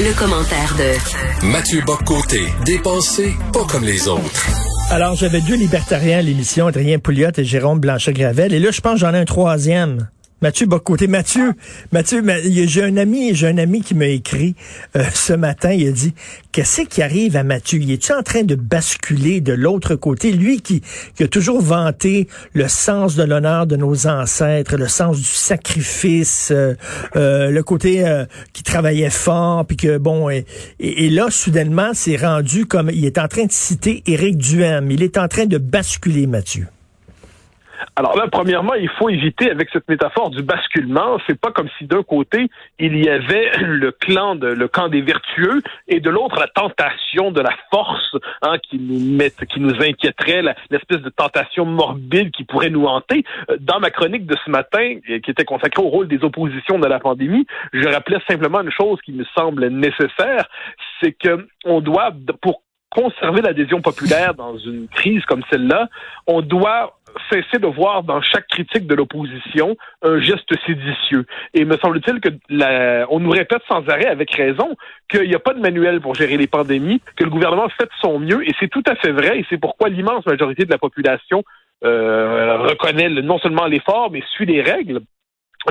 Le, commentaire de Mathieu Boccoté, dépensé pas comme les autres. Alors, j'avais deux libertariens à l'émission, Adrien Pouliot et Jérôme Blanchet-Gravel. Et là, je pense que j'en ai un troisième. Mathieu Bocoté. Mathieu, Mathieu, j'ai un ami, j'ai un ami qui m'a écrit euh, ce matin. Il a dit qu'est-ce qui arrive à Mathieu? Il est-tu en train de basculer de l'autre côté? Lui qui, a toujours vanté le sens de l'honneur de nos ancêtres, le sens du sacrifice, euh, euh, le côté qui travaillait fort, puis que bon, et, et là soudainement, c'est rendu comme il est en train de citer Éric Duhem. Il est en train de basculer, Mathieu. Alors là, premièrement, il faut éviter avec cette métaphore du basculement. C'est pas comme si d'un côté il y avait le clan de le camp des vertueux et de l'autre la tentation de la force hein, qui nous met, qui nous inquiéterait, l'espèce de tentation morbide qui pourrait nous hanter. Euh, dans ma chronique de ce matin, qui était consacrée au rôle des oppositions de la pandémie, je rappelais simplement une chose qui me semble nécessaire, c'est que on doit pour conserver l'adhésion populaire dans une crise comme celle-là, on doit cesser de voir dans chaque critique de l'opposition un geste séditieux. Et me semble-t-il que la, on nous répète sans arrêt, avec raison, qu'il n'y a pas de manuel pour gérer les pandémies, que le gouvernement fait de son mieux, et c'est tout à fait vrai, et c'est pourquoi l'immense majorité de la population euh, reconnaît non seulement l'effort, mais suit les règles.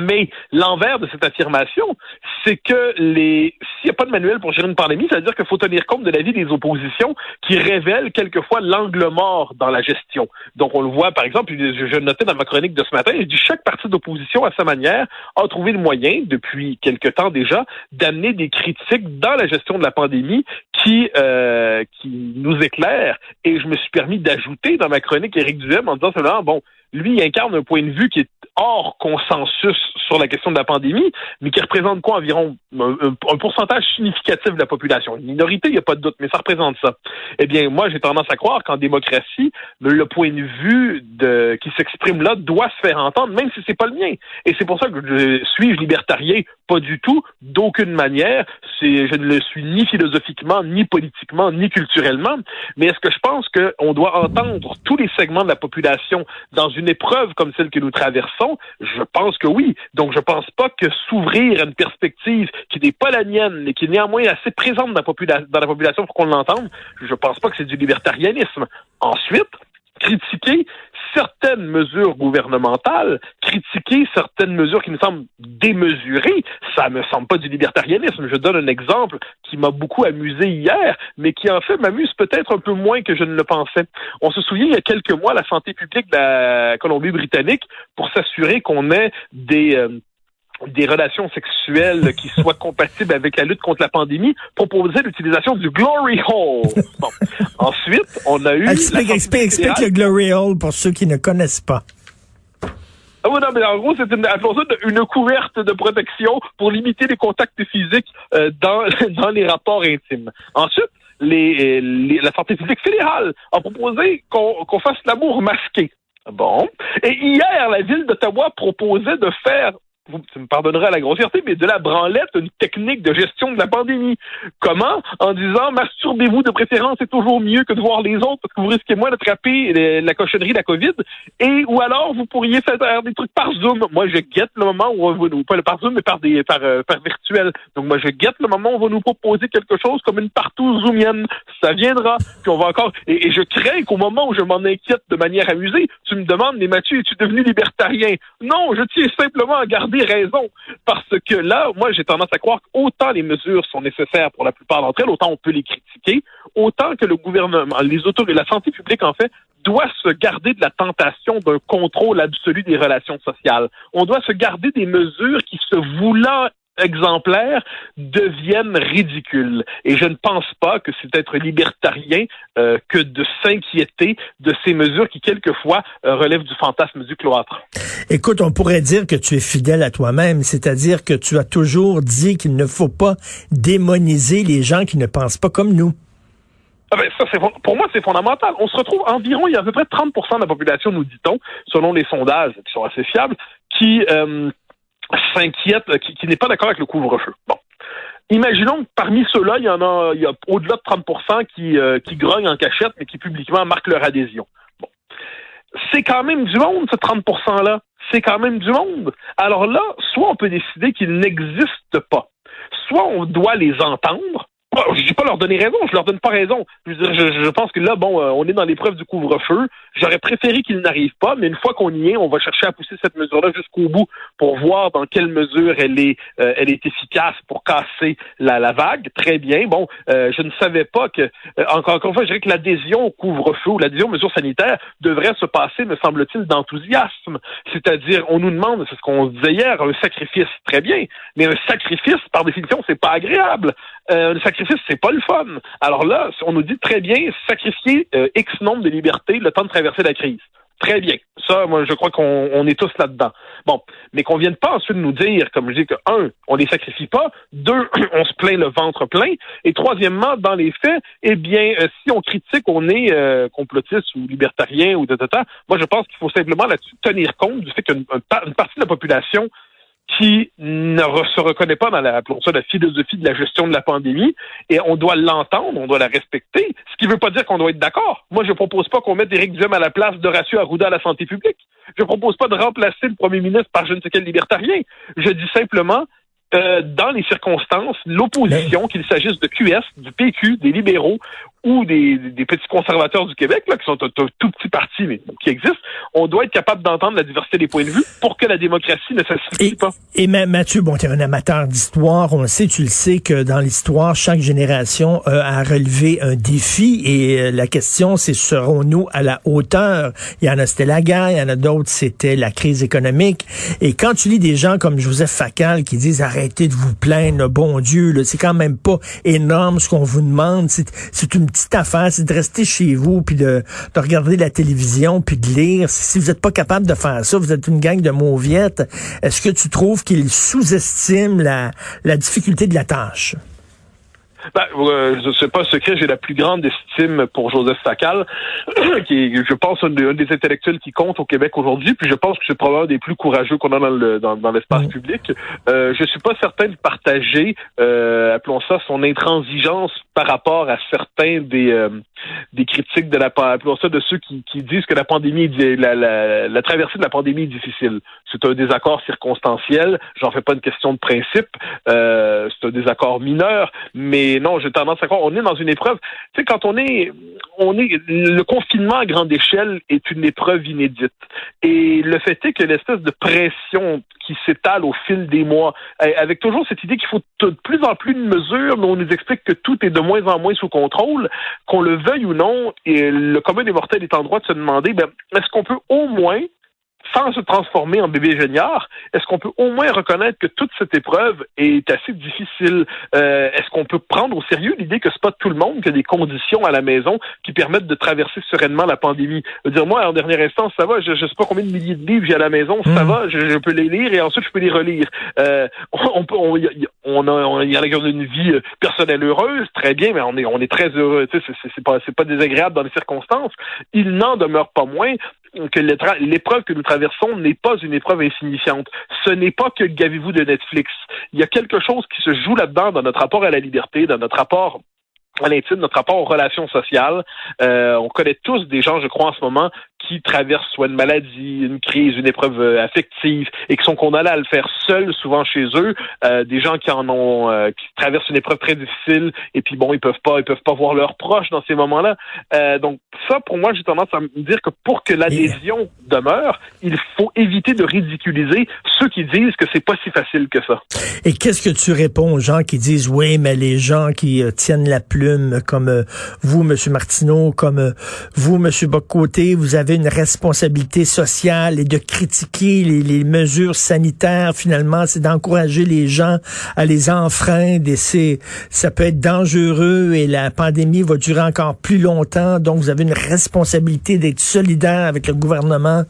Mais l'envers de cette affirmation, c'est que les s'il n'y a pas de manuel pour gérer une pandémie, ça veut dire qu'il faut tenir compte de l'avis des oppositions qui révèlent quelquefois l'angle mort dans la gestion. Donc on le voit par exemple, je, notais dans ma chronique de ce matin, je dis chaque parti d'opposition à sa manière a trouvé le moyen depuis quelque temps déjà d'amener des critiques dans la gestion de la pandémie qui euh, qui nous éclairent. Et je me suis permis d'ajouter dans ma chronique Éric Duhem en disant cela bon lui, il incarne un point de vue qui est hors consensus sur la question de la pandémie, mais qui représente quoi environ un, pourcentage significatif de la population? Une minorité, il n'y a pas de doute, mais ça représente ça. Eh bien, moi, j'ai tendance à croire qu'en démocratie, le point de vue de, qui s'exprime là doit se faire entendre, même si c'est pas le mien. Et c'est pour ça que je suis libertarien, pas du tout, d'aucune manière. Je ne le suis ni philosophiquement, ni politiquement, ni culturellement. Mais est-ce que je pense qu'on doit entendre tous les segments de la population dans une épreuve comme celle que nous traversons? Je pense que oui. Donc, je pense pas que s'ouvrir à une perspective qui n'est pas la mienne, mais qui est néanmoins assez présente dans la, population pour qu'on l'entende, je pense pas que c'est du libertarianisme. Ensuite, critiquer certaines mesures gouvernementales, critiquer certaines mesures qui me semblent démesurées, ça me semble pas du libertarianisme. Je donne un exemple qui m'a beaucoup amusé hier, mais qui en fait m'amuse peut-être un peu moins que je ne le pensais. On se souvient il y a quelques mois, la santé publique de la Colombie-Britannique, pour s'assurer qu'on ait des euh, des relations sexuelles qui soient compatibles avec la lutte contre la pandémie, proposait l'utilisation du Glory Hole. Bon. Ensuite, on a eu... Explique, explique, explique le Glory Hole pour ceux qui ne connaissent pas. Ah oui, non, mais en gros, c'est une, une couverte de protection pour limiter les contacts physiques euh, dans, dans les rapports intimes. Ensuite, les, la santé publique fédérale a proposé qu'on fasse l'amour masqué. Bon. Et hier, la ville d'Ottawa proposait de faire tu me pardonneras la grossièreté, mais de la branlette, une technique de gestion de la pandémie. Comment? En disant, masturbez-vous de préférence, c'est toujours mieux que de voir les autres parce que vous risquez moins d'attraper la cochonnerie, la COVID. Et, ou alors, vous pourriez faire des trucs par Zoom. Moi, je guette le moment où on va nous, pas par Zoom, mais par des, par, euh. Donc, moi, je guette le moment où on va nous proposer quelque chose comme une partout zoomienne. Ça viendra. Puis on va encore, et, et je crains qu'au moment où je m'en inquiète de manière amusée, tu me demandes, mais Mathieu, es-tu devenu libertarien? Non, je tiens simplement à garder raison. Parce que là, moi, j'ai tendance à croire qu'autant les mesures sont nécessaires pour la plupart d'entre elles, autant on peut les critiquer, autant que le gouvernement, les autorités, la santé publique, en fait, doit se garder de la tentation d'un contrôle absolu des relations sociales. On doit se garder des mesures qui, se voulant exemplaires deviennent ridicules. Et je ne pense pas que c'est être libertarien euh, que de s'inquiéter de ces mesures qui, quelquefois, euh, relèvent du fantasme du cloître. Écoute, on pourrait dire que tu es fidèle à toi-même, c'est-à-dire que tu as toujours dit qu'il ne faut pas démoniser les gens qui ne pensent pas comme nous. Ah ben, pour moi, c'est fondamental. On se retrouve environ, il y a à peu près 30% de la population, nous dit-on, selon les sondages qui sont assez fiables, qui euh, s'inquiète, euh, qui, n'est pas d'accord avec le couvre-feu. Bon. Imaginons que parmi ceux-là, il y en a au-delà de 30 qui, euh, qui grognent en cachette, mais qui publiquement marquent leur adhésion. Bon. C'est quand même du monde, ce 30 %-là. C'est quand même du monde. Alors là, soit on peut décider qu'il n'existe pas. soit on doit les entendre, je dis pas leur donner raison, je leur donne pas raison. Je, je, pense que là, bon, euh, on est dans l'épreuve du couvre-feu. J'aurais préféré qu'il n'arrive pas, mais une fois qu'on y est, on va chercher à pousser cette mesure-là jusqu'au bout pour voir dans quelle mesure elle est, euh, elle est efficace pour casser la, la vague. Très bien. Bon, euh, je ne savais pas que, encore, encore une fois, je dirais que l'adhésion au couvre-feu ou l'adhésion aux mesures sanitaires devrait se passer, me semble-t-il, d'enthousiasme. C'est-à-dire, on nous demande, c'est ce qu'on disait hier, un sacrifice, très bien, mais un sacrifice, par définition, c'est pas agréable. Un sacrifice c'est pas le fun. Alors là, on nous dit très bien sacrifier euh, X nombre de libertés le temps de traverser la crise. Très bien. Ça, moi, je crois qu'on est tous là-dedans. Bon, mais qu'on vienne pas ensuite nous dire, comme je dis, que un, on les sacrifie pas, deux, on se plaint le ventre plein, et troisièmement, dans les faits, eh bien, euh, si on critique, on est euh, complotiste ou libertarien ou de, moi, je pense qu'il faut simplement là-dessus tenir compte du fait qu'une partie de la population qui ne se reconnaît pas dans la, ça, la philosophie de la gestion de la pandémie et on doit l'entendre, on doit la respecter, ce qui ne veut pas dire qu'on doit être d'accord. Moi, je propose pas qu'on mette Éric Duhem à la place de Ratio Arruda à la santé publique. Je propose pas de remplacer le premier ministre par je ne sais quel libertarien. Je dis simplement euh, dans les circonstances, l'opposition, qu'il s'agisse de QS, du PQ, des libéraux ou des, des, petits conservateurs du Québec, là, qui sont un, tout petit parti, mais qui existent, on doit être capable d'entendre la diversité des points de vue pour que la démocratie ne s'asphyxie pas. Et Mathieu, bon, tu es un amateur d'histoire, on le sait, tu le sais que dans l'histoire, chaque génération a relevé un défi et euh, la question, c'est serons-nous à la hauteur? Il y en a, c'était la guerre, il y en a d'autres, c'était la crise économique. Et quand tu lis des gens comme Joseph Facal qui disent arrêtez de vous plaindre, bon Dieu, c'est quand même pas énorme ce qu'on vous demande, c'est une petite affaire, c'est de rester chez vous, puis de, de regarder la télévision, puis de lire. Si vous n'êtes pas capable de faire ça, vous êtes une gang de mauviettes. Est-ce que tu trouves qu'il sous-estime la, la difficulté de la tâche? Ben, euh, sais pas secret, j'ai la plus grande estime pour Joseph Facal, qui est, je pense, un, des intellectuels qui compte au Québec aujourd'hui, puis je pense que c'est probablement un des plus courageux qu'on a dans, le, dans, dans l'espace public. Euh, je suis pas certain de partager, euh, appelons ça, son intransigeance par rapport à certains des euh, des critiques de la appelons ça de ceux qui, qui disent que la pandémie, la, la, la traversée de la pandémie est difficile. C'est un désaccord circonstanciel. J'en fais pas une question de principe. Euh, c'est un désaccord mineur, mais non, j'ai tendance à croire, on est dans une épreuve. Tu sais, quand on est, on est, le confinement à grande échelle est une épreuve inédite. Et le fait est que l'espèce de pression qui s'étale au fil des mois, avec toujours cette idée qu'il faut de plus en plus de mesures, mais on nous explique que tout est de moins en moins sous contrôle, qu'on le veuille ou non, le commun des mortels est en droit de se demander, ben, est-ce qu'on peut au moins sans se transformer en bébé géniard, est-ce qu'on peut au moins reconnaître que toute cette épreuve est assez difficile? Euh, est-ce qu'on peut prendre au sérieux l'idée que c'est pas tout le monde qui a des conditions à la maison qui permettent de traverser sereinement la pandémie? Je veux dire, moi, en dernière instance, ça va, je, je sais pas combien de milliers de livres j'ai à la maison, ça hmm. va, je, peux les lire et ensuite je peux les relire. Euh, on peut, on, on, a, on y a une vie personnelle heureuse, très bien, mais on est, on est très heureux. Tu sais, c'est pas, c'est pas désagréable dans les circonstances. Il n'en demeure pas moins que l'épreuve que nous traversons n'est pas une épreuve insignifiante. Ce n'est pas que gavez-vous de Netflix. Il y a quelque chose qui se joue là-dedans dans notre rapport à la liberté, dans notre rapport à l'intime, notre rapport aux relations sociales. Euh, on connaît tous des gens, je crois, en ce moment, qui traversent soit une maladie, une crise, une épreuve euh, affective et qui sont condamnés à le faire seuls, souvent chez eux. Euh, des gens qui en ont, euh, qui traversent une épreuve très difficile et puis bon, ils peuvent pas, ils peuvent pas voir leurs proches dans ces moments-là. donc ça, pour moi, j'ai tendance à me dire que pour que l'adhésion demeure, il faut éviter de ridiculiser ceux qui disent que c'est pas si facile que ça. Et qu'est-ce que tu réponds aux gens qui disent oui, mais les gens qui tiennent la comme vous, Monsieur Martineau, comme vous, Monsieur Bocoté, vous avez une responsabilité sociale et de critiquer les, mesures sanitaires, finalement, c'est d'encourager les gens à les enfreindre et c'est, ça peut être dangereux et la pandémie va durer encore plus longtemps. Donc, vous avez une responsabilité d'être solidaire avec le gouvernement.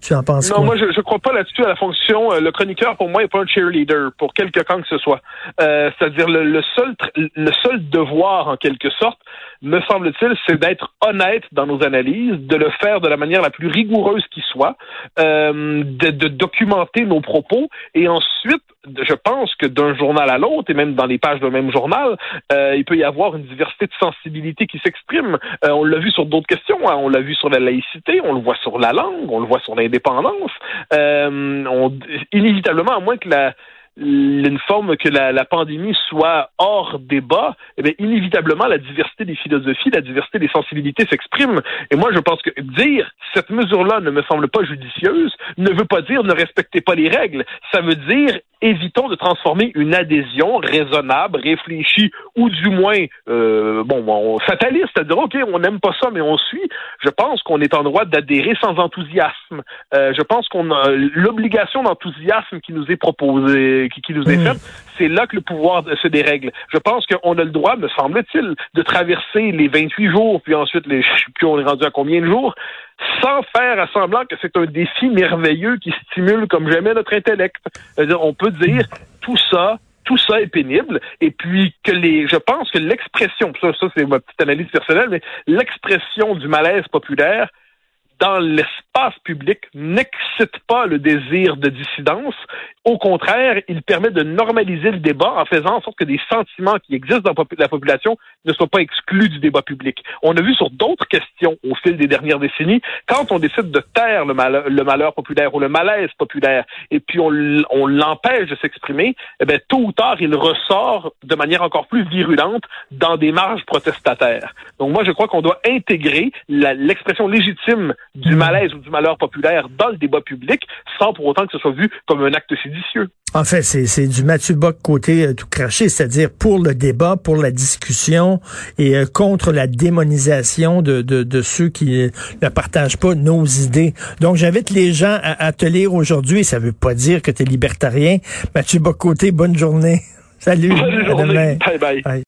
Tu en penses Non, moi, je ne crois pas là-dessus à la fonction. Euh, le chroniqueur, pour moi, n'est pas un cheerleader, pour quelque camp que ce soit. Euh, c'est-à-dire, le, le, seul, le seul devoir, en quelque sorte, me semble-t-il, c'est d'être honnête dans nos analyses, de le faire de la manière la plus rigoureuse qui soit, euh, de, de, documenter nos propos et ensuite, je pense que d'un journal à l'autre et même dans les pages d'un même journal, euh, il peut y avoir une diversité de sensibilités qui s'exprime. Euh, on l'a vu sur d'autres questions, hein. on l'a vu sur la laïcité, on le voit sur la langue, on le voit sur l'indépendance. Euh, inévitablement, à moins que la une forme que la, pandémie soit hors débat, eh bien, inévitablement, la diversité des philosophies, la diversité des sensibilités s'exprime. Et moi, je pense que dire cette mesure-là ne me semble pas judicieuse ne veut pas dire ne respectez pas les règles. Ça veut dire évitons de transformer une adhésion raisonnable, réfléchie ou du moins euh, bon, fataliste, c'est-à-dire ok, on n'aime pas ça mais on suit. Je pense qu'on est en droit d'adhérer sans enthousiasme. Euh, je pense qu'on a l'obligation d'enthousiasme qui nous est proposée, qui, nous est mmh. faite, c'est là que le pouvoir se dérègle. Je pense qu'on a le droit, me semble-t-il, de traverser les 28 jours, puis ensuite les, puis on est rendu à combien de jours, sans faire à semblant que c'est un défi merveilleux qui stimule comme jamais notre intellect. On peut dire tout ça, tout ça est pénible et puis que les je pense que l'expression ça, ça c'est ma petite analyse personnelle mais l'expression du malaise populaire dans l'espace public n'excite pas le désir de dissidence. Au contraire, il permet de normaliser le débat en faisant en sorte que des sentiments qui existent dans la population ne soient pas exclus du débat public. On a vu sur d'autres questions au fil des dernières décennies, quand on décide de taire le malheur, populaire ou le malaise populaire, et puis on, l'empêche de s'exprimer, eh bien, tôt ou tard, il ressort de manière encore plus virulente dans des marges protestataires. Donc moi, je crois qu'on doit intégrer l'expression légitime du malaise ou du malheur populaire dans le débat public sans pour autant que ce soit vu comme un acte séditieux. En fait, c'est du Mathieu Bock côté euh, tout craché, c'est-à-dire pour le débat, pour la discussion et euh, contre la démonisation de, de, de, ceux qui euh, ne partagent pas nos idées. Donc, j'invite les gens à, à te lire aujourd'hui. Ça veut pas dire que tu es libertarien. Mathieu Bock côté, bonne journée. Salut. Bonne journée. Bye bye. bye.